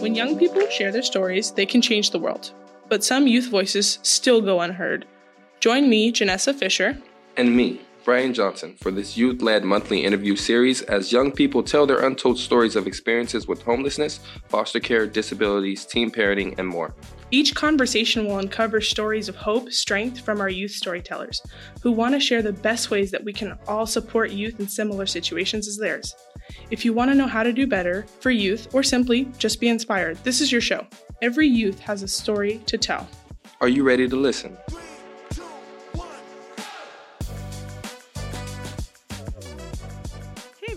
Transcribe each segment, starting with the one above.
When young people share their stories, they can change the world. But some youth voices still go unheard. Join me, Gennessa Fisher, and me, Brian Johnson, for this youth led monthly interview series as young people tell their untold stories of experiences with homelessness, foster care, disabilities, teen parenting, and more. Each conversation will uncover stories of hope, strength from our youth storytellers, who want to share the best ways that we can all support youth in similar situations as theirs. If you want to know how to do better for youth or simply just be inspired, this is your show. Every youth has a story to tell. Are you ready to listen?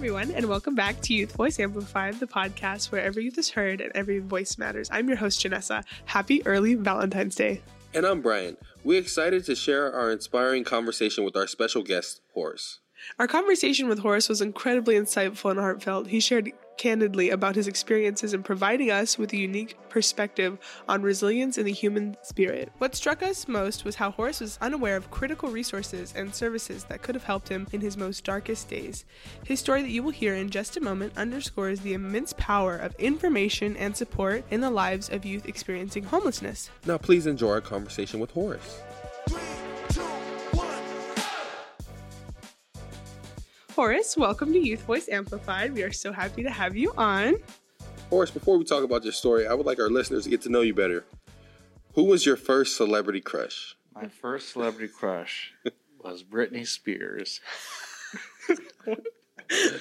Everyone, and welcome back to Youth Voice Amplified, the podcast where every youth is heard and every voice matters. I'm your host, Gennessa. Happy early Valentine's Day. And I'm Brian. We're excited to share our inspiring conversation with our special guest, Horus. Our conversation with Horus was incredibly insightful and heartfelt. He shared candidly about his experiences in providing us with a unique perspective on resilience in the human spirit. What struck us most was how Horus was unaware of critical resources and services that could have helped him in his most darkest days. His story that you will hear in just a moment underscores the immense power of information and support in the lives of youth experiencing homelessness. Now, please enjoy our conversation with Horus. Horus, welcome to Youth Voice Amplified. We are so happy to have you on. Horus, before we talk about your story, I would like our listeners to get to know you better. Who was your first celebrity crush? My first celebrity crush was Britney Spears. That's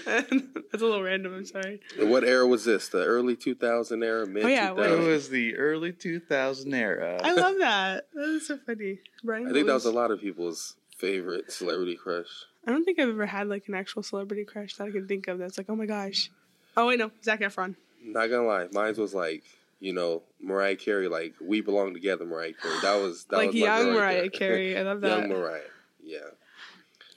a little random. I'm sorry. What era was this? The early 2000 era, mid 2000? Oh, yeah, it was the early 2000 era. I love that. That was so funny, Brian. I think that was a lot of people's favorite celebrity crush. I don't think I've ever had like an actual celebrity crush that I can think of. That's like, oh my gosh. Oh wait, no, Zac Efron. Not gonna lie, mine was like you know Mariah Carey, like we belong together, Mariah Carey. That was that like was young Mariah Carey. I love that. young Mariah, yeah.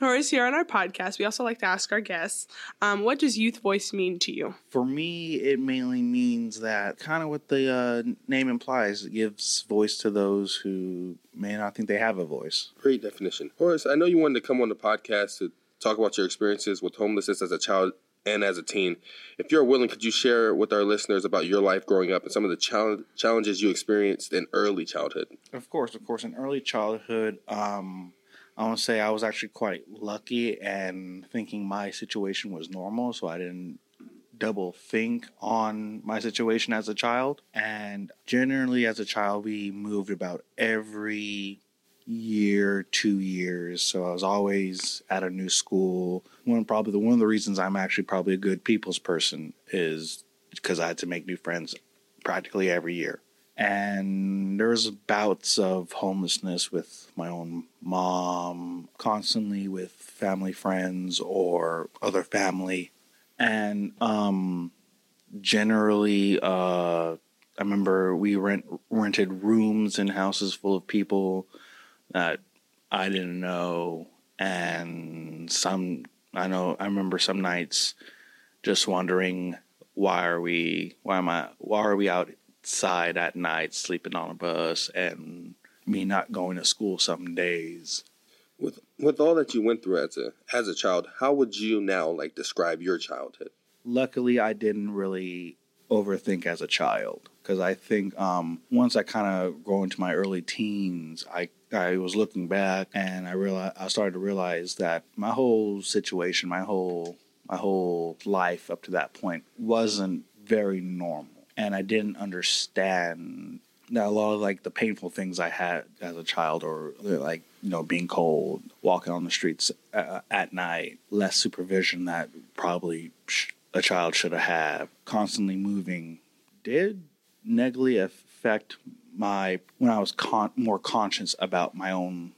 Horus, here on our podcast, we also like to ask our guests, um, what does youth voice mean to you? For me, it mainly means that kind of what the uh, name implies. It gives voice to those who may not think they have a voice. Great definition. Horus, I know you wanted to come on the podcast to talk about your experiences with homelessness as a child and as a teen. If you're willing, could you share with our listeners about your life growing up and some of the challenge, challenges you experienced in early childhood? Of course, of course. In early childhood, um, I want to say I was actually quite lucky and thinking my situation was normal, so I didn't double think on my situation as a child. And generally, as a child, we moved about every year, two years. So I was always at a new school. One probably the one of the reasons I'm actually probably a good people's person is because I had to make new friends practically every year and there was bouts of homelessness with my own mom constantly with family friends or other family. And um, generally uh, i remember we rent rented rooms in houses full of people that i didn't know. And some i know i remember some nights just wondering why are we why am i why are we out outside at night, sleeping on a bus, and me not going to school some days. With with all that you went through as a as a child, how would you now like describe your childhood? Luckily, I didn't really overthink as a child because I think um, once I kind of grow into my early teens, I I was looking back and I realized I started to realize that my whole situation, my whole my whole life up to that point wasn't very normal and I didn't understand that a lot of like the painful things I had as a child, or like you know being cold, walking on the streets uh, at night, less supervision that probably a child should have constantly moving, did negatively affect my when I was con- more conscious about my own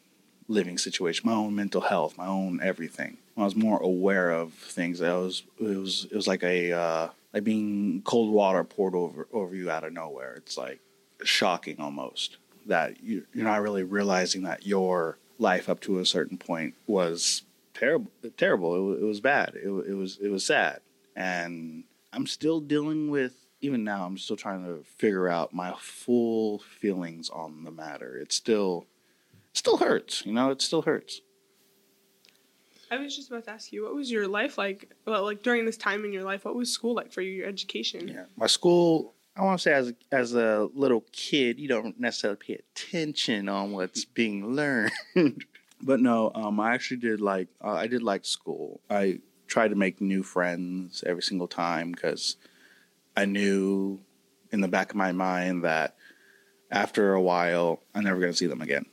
living situation, my own mental health, my own everything. I was more aware of things, it was it was it was like a uh, like being cold water poured over over you out of nowhere. It's like shocking almost that you, you're not really realizing that your life up to a certain point was terrible. Terrible. It, it was bad. It, it was it was sad, and I'm still dealing with. Even now, I'm still trying to figure out my full feelings on the matter. it's still, still hurts. You know, it still hurts. I was just about to ask you, what was your life like? Well, like during this time in your life, what was school like for you? Your education? Yeah, my school. I want to say as as a little kid, you don't necessarily pay attention on what's being learned. but no, um, I actually did like uh, I did like school. I tried to make new friends every single time because I knew in the back of my mind that after a while I'm never going to see them again.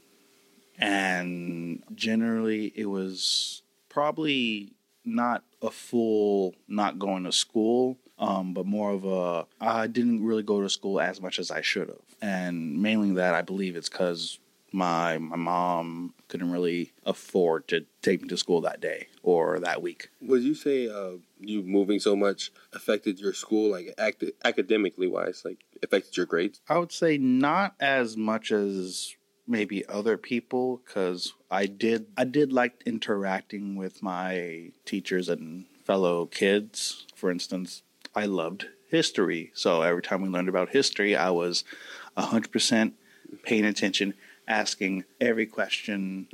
And generally, it was probably not a full not going to school, um, but more of a I didn't really go to school as much as I should have, and mainly that I believe it's because my my mom couldn't really afford to take me to school that day or that week. Would you say uh, you moving so much affected your school, like act- academically wise, like affected your grades? I would say not as much as maybe other people because I did I did like interacting with my teachers and fellow kids. For instance, I loved history, so every time we learned about history, I was hundred percent paying attention, asking every question,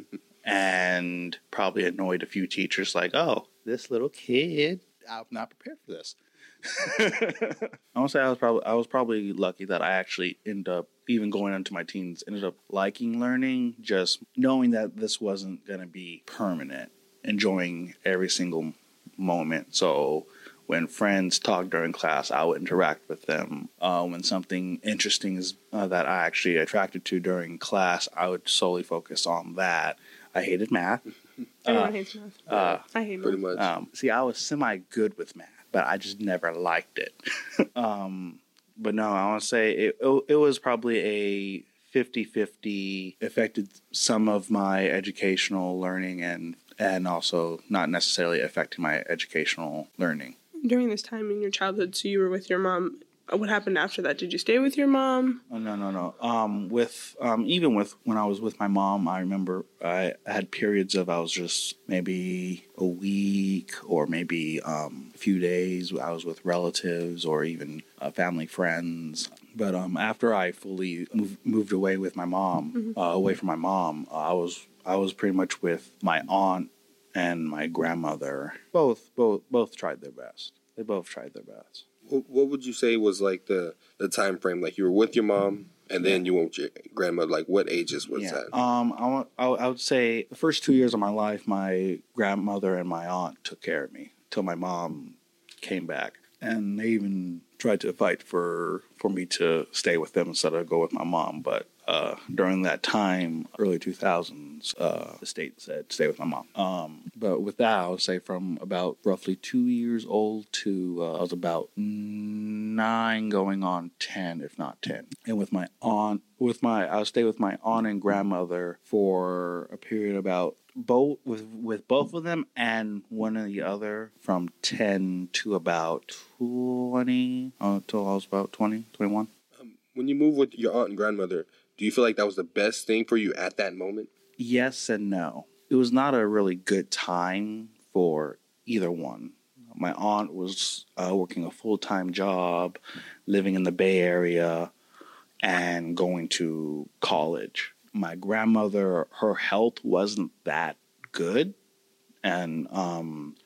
and probably annoyed a few teachers like, "Oh, this little kid, I'm not prepared for this." I want to say I was probably I was probably lucky that I actually ended up even going into my teens ended up liking learning, just knowing that this wasn't going to be permanent, enjoying every single moment. So when friends talked during class, I would interact with them. Uh, when something interesting is uh, that I actually attracted to during class, I would solely focus on that. I hated math. Everyone Uh, hates math. uh, I hate Pretty math. much. um, see, I was semi good with math, but I just never liked it. um, but no, I want to say it, it, it was probably a 50 50 affected some of my educational learning and and also not necessarily affecting my educational learning. During this time in your childhood, so you were with your mom. Uh, What happened after that? Did you stay with your mom? Oh, no, no, no. Um, with um, even with when I was with my mom, I remember I had periods of I was just maybe a week or maybe um, a few days. I was with relatives or even uh, family friends. But um, after I fully moved, moved away with my mom, uh, away from my mom, uh, I was I was pretty much with my aunt and my grandmother. Both both both tried their best. They both tried their best. What, would you say was like the the time frame? Like you were with your mom, and then you went with your grandmother. Like what ages was yeah. that? Um, I, want, I, I would say the first two years of my life, my grandmother and my aunt took care of me till my mom came back, and they even tried to fight for for me to stay with them instead of go with my mom. But uh, during that time, early two thousands, uh, the state said stay with my mom. Um, but with that, I would say from about roughly two years old to uh, I was about nine, going on ten, if not ten. And with my aunt, with my I stay with my aunt and grandmother for a period about both with with both of them and one or the other from 10 to about 20 until I was about 20 21 When you move with your aunt and grandmother, do you feel like that was the best thing for you at that moment? yes and no. It was not a really good time for either one. My aunt was uh, working a full-time job living in the bay area and going to college. My grandmother her health wasn't that good and um,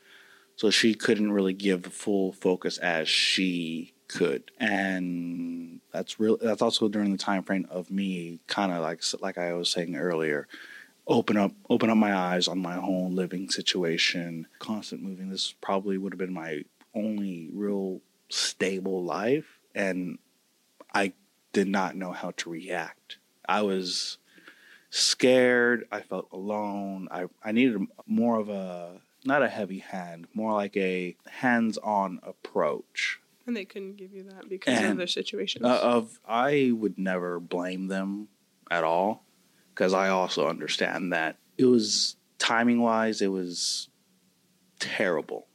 so she couldn't really give full focus as she could. And that's real that's also during the time frame of me kind of like like i was saying earlier open up open up my eyes on my own living situation constant moving. This probably would have been my only real stable life and i did not know how to react. I was scared. I felt alone. I, I needed more of a not a heavy hand more like a hands-on approach And they couldn't give you that because of their situations. uh, of I would never blame them at all because I also understand that it was timing wise it was terrible,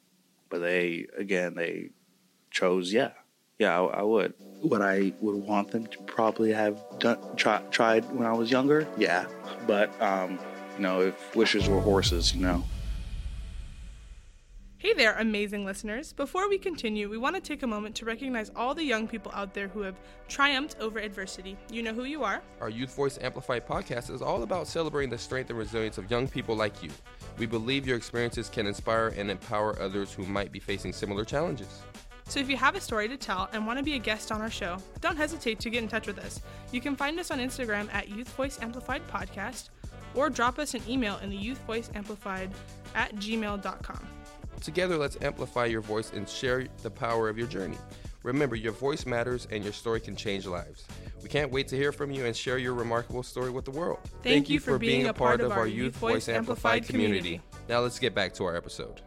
but they again they chose yeah yeah I, I would. What I would want them to probably have done try, tried when I was younger? Yeah. But um you know if wishes were horses you know Hey there, amazing listeners. Before we continue, we want to take a moment to recognize all the young people out there who have triumphed over adversity. You know who you are. Our Youth Voice Amplified podcast is all about celebrating the strength and resilience of young people like you. We believe your experiences can inspire and empower others who might be facing similar challenges. So if you have a story to tell and want to be a guest on our show, don't hesitate to get in touch with us. You can find us on Instagram at Youth Voice Amplified Podcast or drop us an email in the Youth Voice Amplified at gmail.com. Together, let's amplify your voice and share the power of your journey. Remember, your voice matters and your story can change lives. We can't wait to hear from you and share your remarkable story with the world. Thank you for being a part of our Youth Voice Amplified community. Now, let's get back to our episode.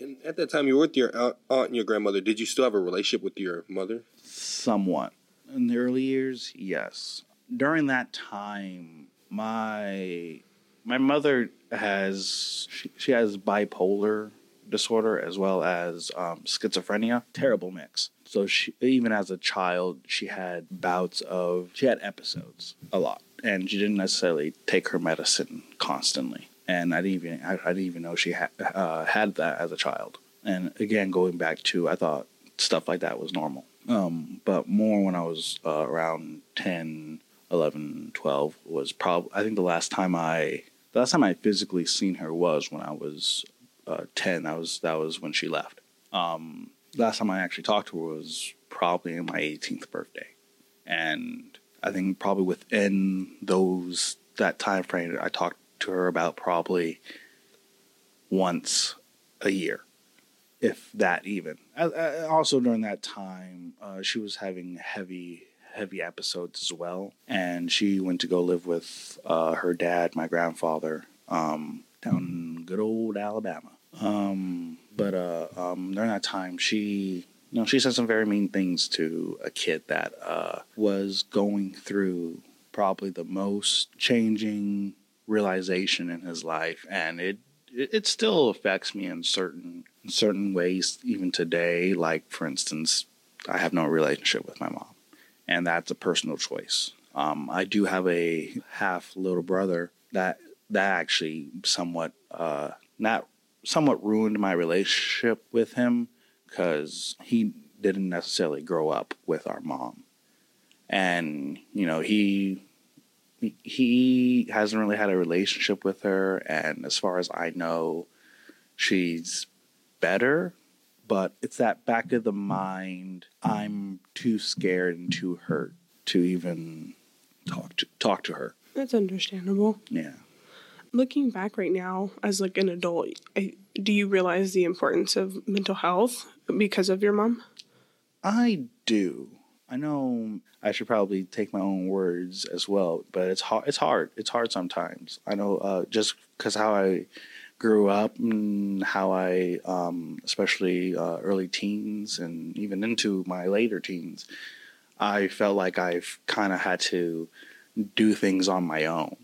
And at that time, you were with your aunt, aunt and your grandmother. Did you still have a relationship with your mother? Somewhat. In the early years, yes. During that time, my my mother has she, she has bipolar disorder as well as um, schizophrenia. Terrible mix. So she even as a child, she had bouts of she had episodes a lot, and she didn't necessarily take her medicine constantly. And I didn't even I, I didn't even know she had uh, had that as a child. And again, going back to I thought stuff like that was normal. Um, but more when I was uh, around 10, 11, 12 was probably I think the last time I the last time I physically seen her was when I was uh, 10. That was that was when she left. Um, last time I actually talked to her was probably my 18th birthday, and I think probably within those that time frame, I talked to her about probably once a year, if that even. I, I, also during that time, uh, she was having heavy heavy episodes as well, and she went to go live with uh, her dad, my grandfather, um, down in good old Alabama. Um, but uh, um, during that time, she, you know, she said some very mean things to a kid that uh, was going through probably the most changing realization in his life, and it it still affects me in certain in certain ways even today. Like for instance, I have no relationship with my mom, and that's a personal choice. Um, I do have a half little brother that that actually somewhat uh, not somewhat ruined my relationship with him because he didn't necessarily grow up with our mom. And, you know, he he hasn't really had a relationship with her and as far as I know, she's better, but it's that back of the mind I'm too scared and too hurt to even talk to talk to her. That's understandable. Yeah. Looking back right now as like an adult I, do you realize the importance of mental health because of your mom? I do. I know i should probably take my own words as well but it's hard it's hard. It's hard sometimes. I know uh, just because how i grew up and how i um, especially uh, early teens and even into my later teens i felt like i've kind of had to do things on my own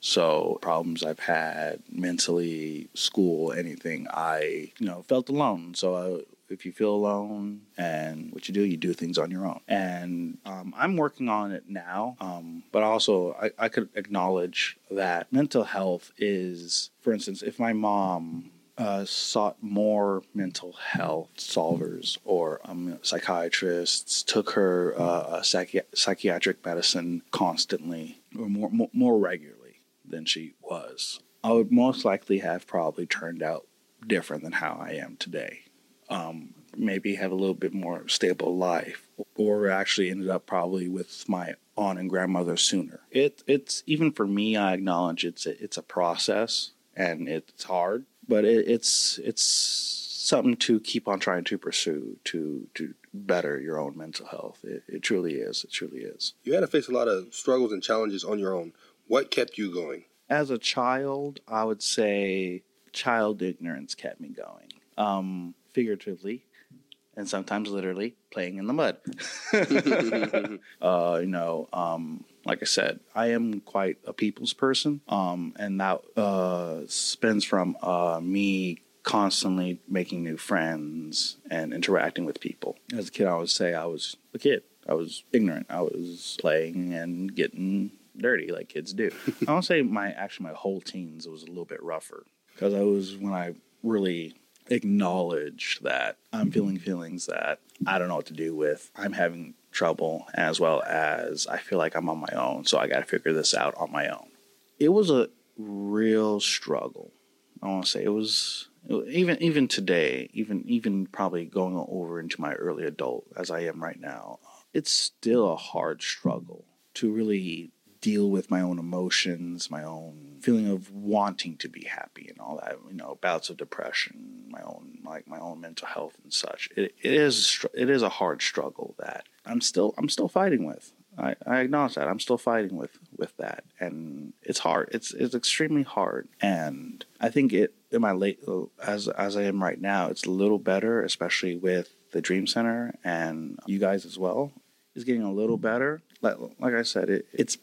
so problems I've had mentally, school, anything, I you know felt alone. So if you feel alone and what you do, you do things on your own. And um, I'm working on it now. Um, but also, I, I could acknowledge that mental health is, for instance, if my mom uh, sought more mental health solvers or um, psychiatrists, took her uh, psychi- psychiatric medicine constantly or more, more, more regularly than she was, I would most likely have probably turned out different than how I am today. Um, maybe have a little bit more stable life, or actually ended up probably with my aunt and grandmother sooner. It it's even for me. I acknowledge it's a, it's a process and it's hard, but it, it's it's something to keep on trying to pursue to to better your own mental health. It, it truly is. It truly is. You had to face a lot of struggles and challenges on your own. What kept you going? As a child, I would say child ignorance kept me going. Um, figuratively, and sometimes literally playing in the mud. uh, you know, um, like I said, I am quite a people's person, um, and that uh, spins from uh, me constantly making new friends and interacting with people. As a kid, I would say I was a kid. I was ignorant. I was playing and getting dirty like kids do. I don't say my actually my whole teens was a little bit rougher because I was when I really acknowledged that I'm mm-hmm. feeling feelings that I don't know what to do with. I'm having trouble as well as I feel like I'm on my own, so I got to figure this out on my own. It was a real struggle. I want to say it was even even today, even even probably going over into my early adult as I am right now, it's still a hard struggle to really deal with my own emotions, my own feeling of wanting to be happy and all that, you know, bouts of depression, my own like my own mental health and such. It, it is it is a hard struggle that I'm still I'm still fighting with. I, I acknowledge that I'm still fighting with with that, and it's hard. It's it's extremely hard, and I think it in my late uh, as as I am right now, it's a little better, especially with the Dream Center and you guys as well. Is getting a little better. Like like I said, it, it's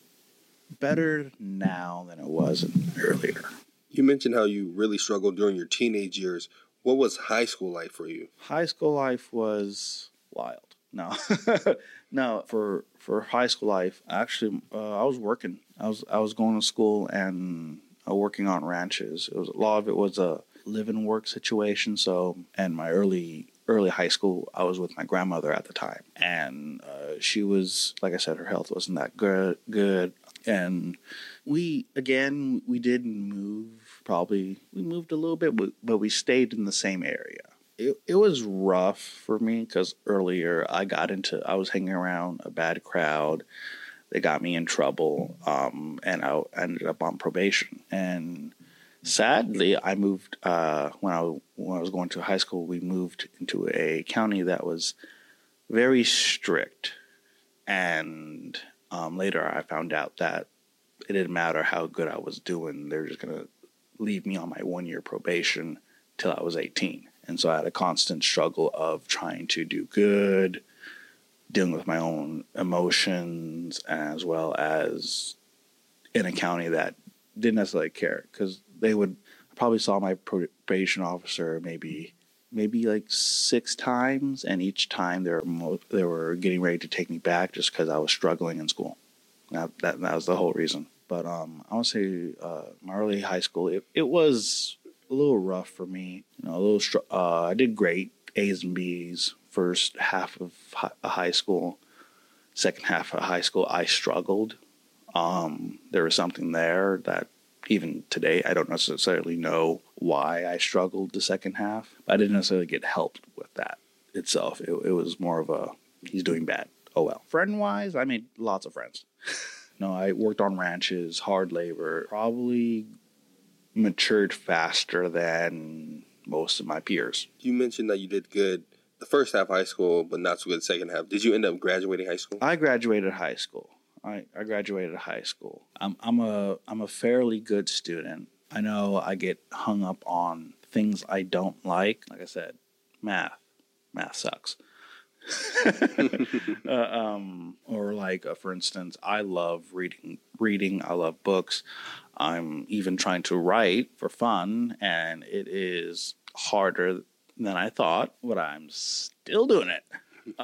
better now than it was earlier. You mentioned how you really struggled during your teenage years. What was high school life for you? High school life was wild. No, no. For for high school life, actually, uh, I was working. I was I was going to school and uh, working on ranches. It was a lot of it was a live and work situation. So, and my early early high school, I was with my grandmother at the time, and uh, she was like I said, her health wasn't that good. Good, and we again we didn't move. Probably we moved a little bit, but, we stayed in the same area it, it was rough for me because earlier I got into I was hanging around a bad crowd. They got me in trouble, um, and I ended up on probation. And sadly, I moved uh, when I when I was going to high school. We moved into a county that was very strict, and um, later I found out that it didn't matter how good I was doing; they're just gonna leave me on my one year probation till I was eighteen. And so I had a constant struggle of trying to do good, dealing with my own emotions, as well as in a county that didn't necessarily care because they would I probably saw my probation officer maybe maybe like six times, and each time they were mo- they were getting ready to take me back just because I was struggling in school. That, that that was the whole reason. But um, I want to say uh, my early high school it, it was a little rough for me. You know, a little. Str- uh, I did great, A's and B's. First half of hi- high school, second half of high school, I struggled. Um, there was something there that even today I don't necessarily know why I struggled the second half. I didn't necessarily get helped with that itself. It, it was more of a he's doing bad. Oh well. Friend wise, I made lots of friends. no, I worked on ranches, hard labor, probably matured faster than most of my peers. You mentioned that you did good the first half of high school, but not so good the second half. Did you end up graduating high school? I graduated high school. I, I graduated high school. I'm I'm a I'm a fairly good student. I know I get hung up on things I don't like. Like I said, math. Math sucks. uh, um, or like, uh, for instance, I love reading. Reading. I love books. I'm even trying to write for fun, and it is harder than I thought, but I'm still doing it.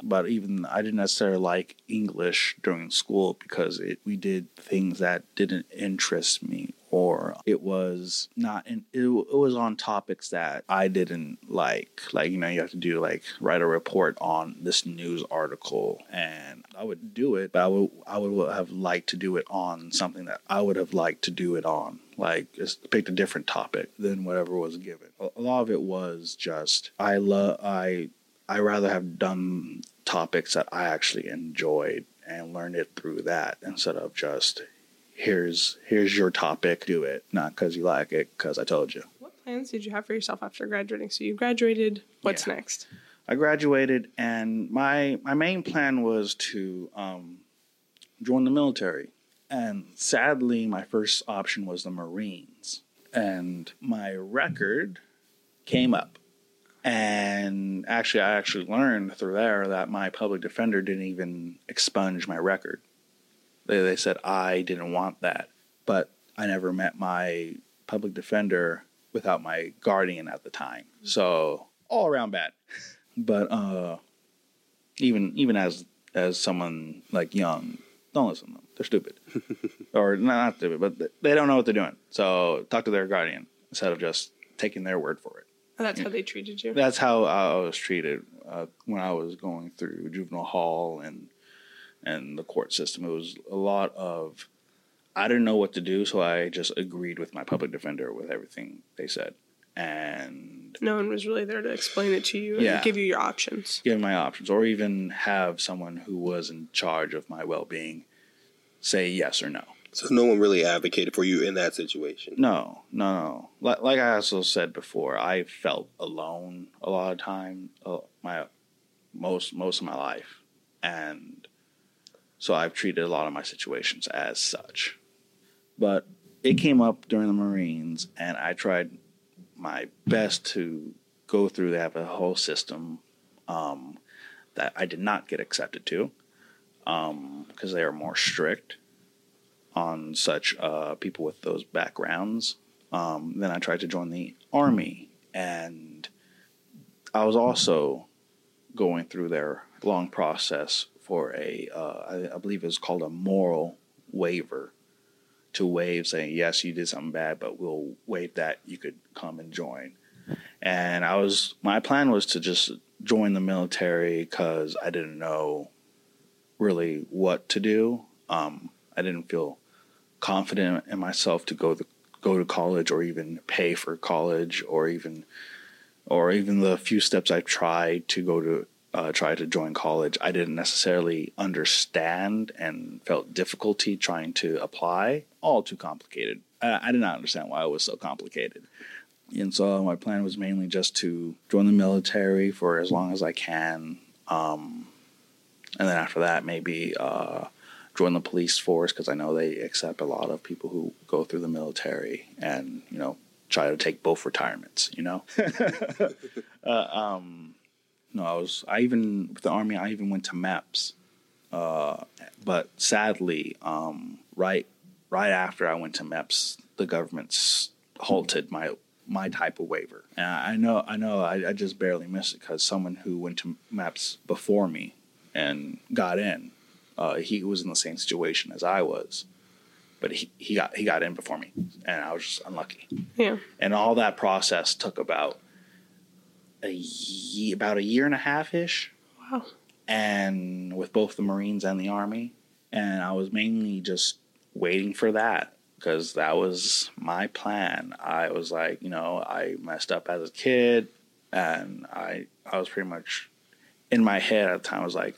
But even I didn't necessarily like English during school because it, we did things that didn't interest me or it was not it, it was on topics that I didn't like. Like, you know, you have to do like write a report on this news article and I would do it, but I would I would have liked to do it on something that I would have liked to do it on. Like just picked a different topic than whatever was given. A lot of it was just I love I I rather have done topics that I actually enjoyed and learned it through that instead of just here's here's your topic, do it. Not because you like it, because I told you. What plans did you have for yourself after graduating? So you graduated. What's Yeah. next? I graduated, and my my main plan was to um, join the military. And sadly, my first option was the Marines, and my record came up. And actually, I actually learned through there that my public defender didn't even expunge my record. They, they said I didn't want that, but I never met my public defender without my guardian at the time. So all around bad. But uh, even even as as someone like young, don't listen to them. They're stupid, or not, not stupid, but they don't know what they're doing. So talk to their guardian instead of just taking their word for it. Oh, that's how they treated you. That's how I was treated uh, when I was going through juvenile hall and and the court system. It was a lot of I didn't know what to do, so I just agreed with my public defender with everything they said, and No one was really there to explain it to you Yeah. and give you your options. give my options, or even have someone who was in charge of my well being say yes or no. So no one really advocated for you in that situation. No, no, no. Like, like I also said before, I felt alone a lot of time, uh, my most most of my life, and so I've treated a lot of my situations as such. But it came up during the Marines, and I tried my best to go through that whole system um, that I did not get accepted to because they are more strict on such uh, people with those backgrounds. Um, then I tried to join the army, and I was also going through their long process for a, uh, I, I believe it was called a moral waiver, to waive saying yes, you did something bad, but we'll waive that. You could come and join. And I was my plan was to just join the military because I didn't know really what to do. Um, I didn't feel confident in myself to go the, go to college or even pay for college or even or even the few steps I tried to go to uh, try to join college, I didn't necessarily understand and felt difficulty trying to apply. All too complicated. I, I did not understand why it was so complicated. And so my plan was mainly just to join the military for as long as I can. Um, and then after that, maybe uh, join the police force because I know they accept a lot of people who go through the military and, you know, try to take both retirements, you know? uh, um, no, I was, I even, with the Army, I even went to MEPS, Uh, but sadly, um, right, right after I went to MEPS, the government halted my my type of waiver. And I know, I know, I, I just barely missed it because someone who went to MEPS before me and got in, uh, he was in the same situation as I was, but he, he got he got in before me, and I was just unlucky. Yeah. And all that process took about a ye- about a year and a half ish Wow. and with both the Marines and the Army. And I was mainly just waiting for that because that was my plan. I was like, you know, I messed up as a kid, and I I was pretty much in my head at the time. I was like,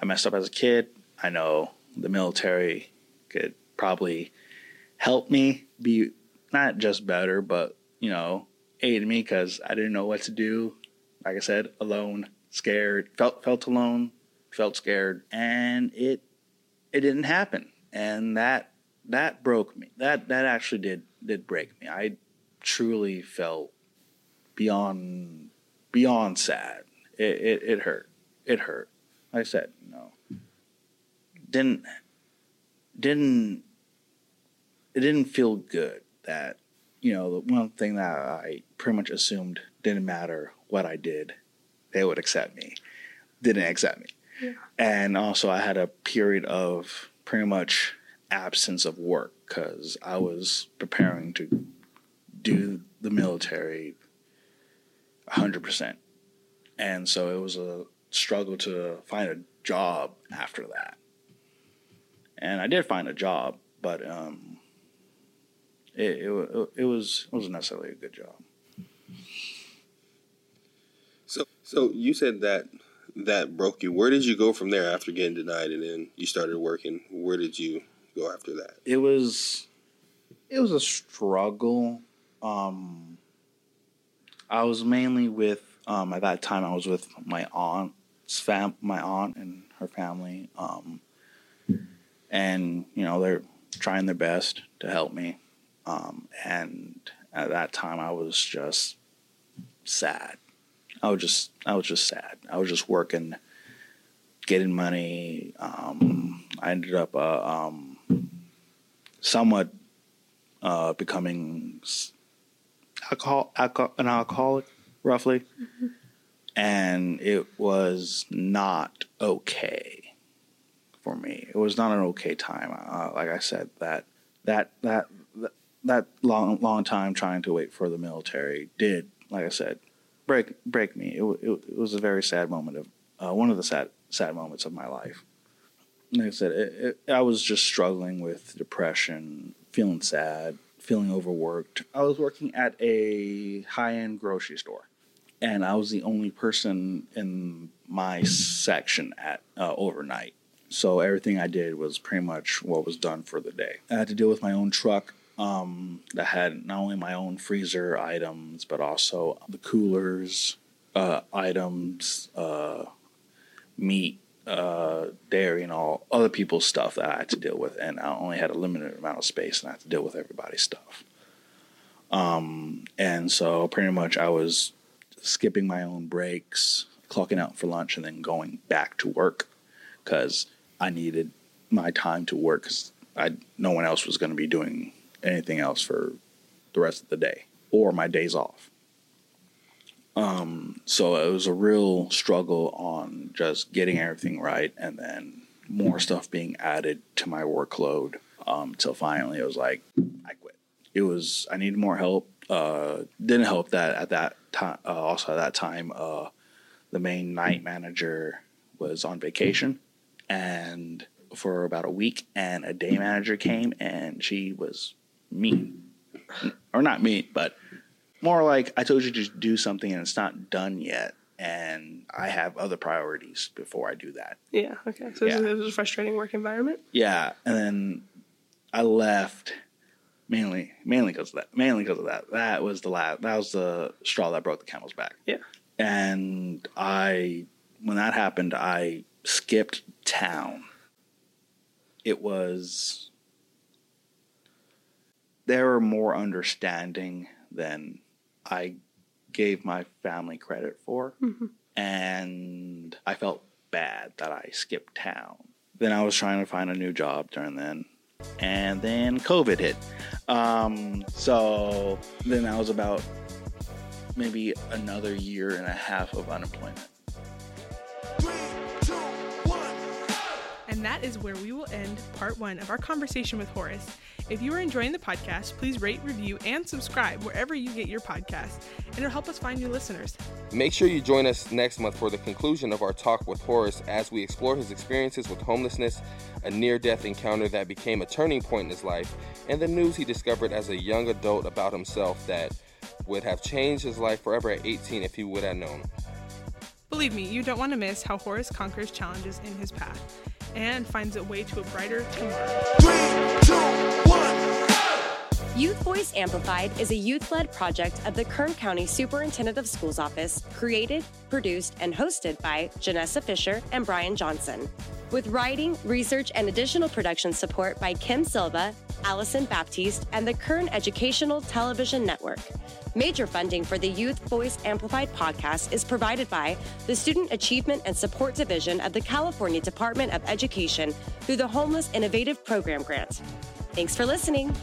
I messed up as a kid. I know the military could probably help me be not just better, but you know, aid me because I didn't know what to do. Like I said, alone, scared, felt felt alone, felt scared, and it it didn't happen, and that that broke me. That that actually did did break me. I truly felt beyond beyond sad. It it, it hurt. It hurt. Like I said, know, didn't didn't it didn't feel good that you know the one thing that I pretty much assumed didn't matter what I did, they would accept me. Didn't accept me. And also, I had a period of pretty much absence of work because I was preparing to do the military 100%. And so it was a struggle to find a job after that. And I did find a job, but um, it, it, it was it wasn't necessarily a good job. So, so you said that that broke you. Where did you go from there after getting denied, and then you started working? Where did you go after that? it was it was a struggle um i was mainly with um at that time i was with my aunt's fam my aunt and her family um and you know they're trying their best to help me um and at that time i was just sad. I was just i was just sad. I was just working getting money. Um i ended up uh, um somewhat uh, becoming alcohol, alcohol, an alcoholic, roughly, and it was not okay for me. It was not an okay time. Uh, like I said, that that that that, long long time trying to wait for the military did, like I said, break break me. It, it, it was a very sad moment of uh, one of the sad sad moments of my life like I said, it, I was just struggling with depression, feeling sad, feeling overworked. I was working at a high end grocery store, and I was the only person in my section at uh, overnight. So everything I did was pretty much what was done for the day. I had to deal with my own truck um, that had not only my own freezer items, but also the coolers uh, items, uh, meat, uh, dairy, and all other people's stuff that I had to deal with. And I only had a limited amount of space, and I had to deal with everybody's stuff. Um, and so pretty much I was skipping my own breaks, clocking out for lunch, and then going back to work because I needed my time to work because no one else was going to be doing anything else for the rest of the day or my days off. Um, so it was a real struggle on just getting everything right and then more stuff being added to my workload um, till finally it was like I quit. It was I needed more help. Uh, didn't help that at that time. Uh, also at that time, uh, the main night manager was on vacation, and for about a week, and a day manager came, and she was mean, or not mean, but more like I told you to do something and it's not done yet, and I have other priorities before I do that. Yeah. Okay. So Yeah. this was a frustrating work environment. Yeah, and then I left mainly mainly because of that. Mainly because of that. That was the last. That was the straw that broke the camel's back. Yeah. And I, when that happened, I skipped town. It was. They were more understanding than I gave my family credit for. And I felt bad that I skipped town. Then I was trying to find a new job during then. And then COVID hit. Um, so then I was about maybe another year and a half of unemployment. And that is where we will end part one of our conversation with Horus. If you are enjoying the podcast, please rate, review, and subscribe wherever you get your podcasts, and it'll help us find new listeners. Make sure you join us next month for the conclusion of our talk with Horus as we explore his experiences with homelessness, a near death encounter that became a turning point in his life, and the news he discovered as a young adult about himself that would have changed his life forever at 18 if he would have known. Believe me, you don't want to miss how Horus conquers challenges in his path and finds a way to a brighter tomorrow. Youth Voice Amplified is a youth led project of the Kern County Superintendent of Schools Office, created, produced, and hosted by Gennessa Fisher and Brian Johnson. With writing, research, and additional production support by Kim Silva, Allyson Baptiste, and the Kern Educational Television Network. Major funding for the Youth Voice Amplified podcast is provided by the Student Achievement and Support Division of the California Department of Education through the Homeless Innovative Program Grant. Thanks for listening.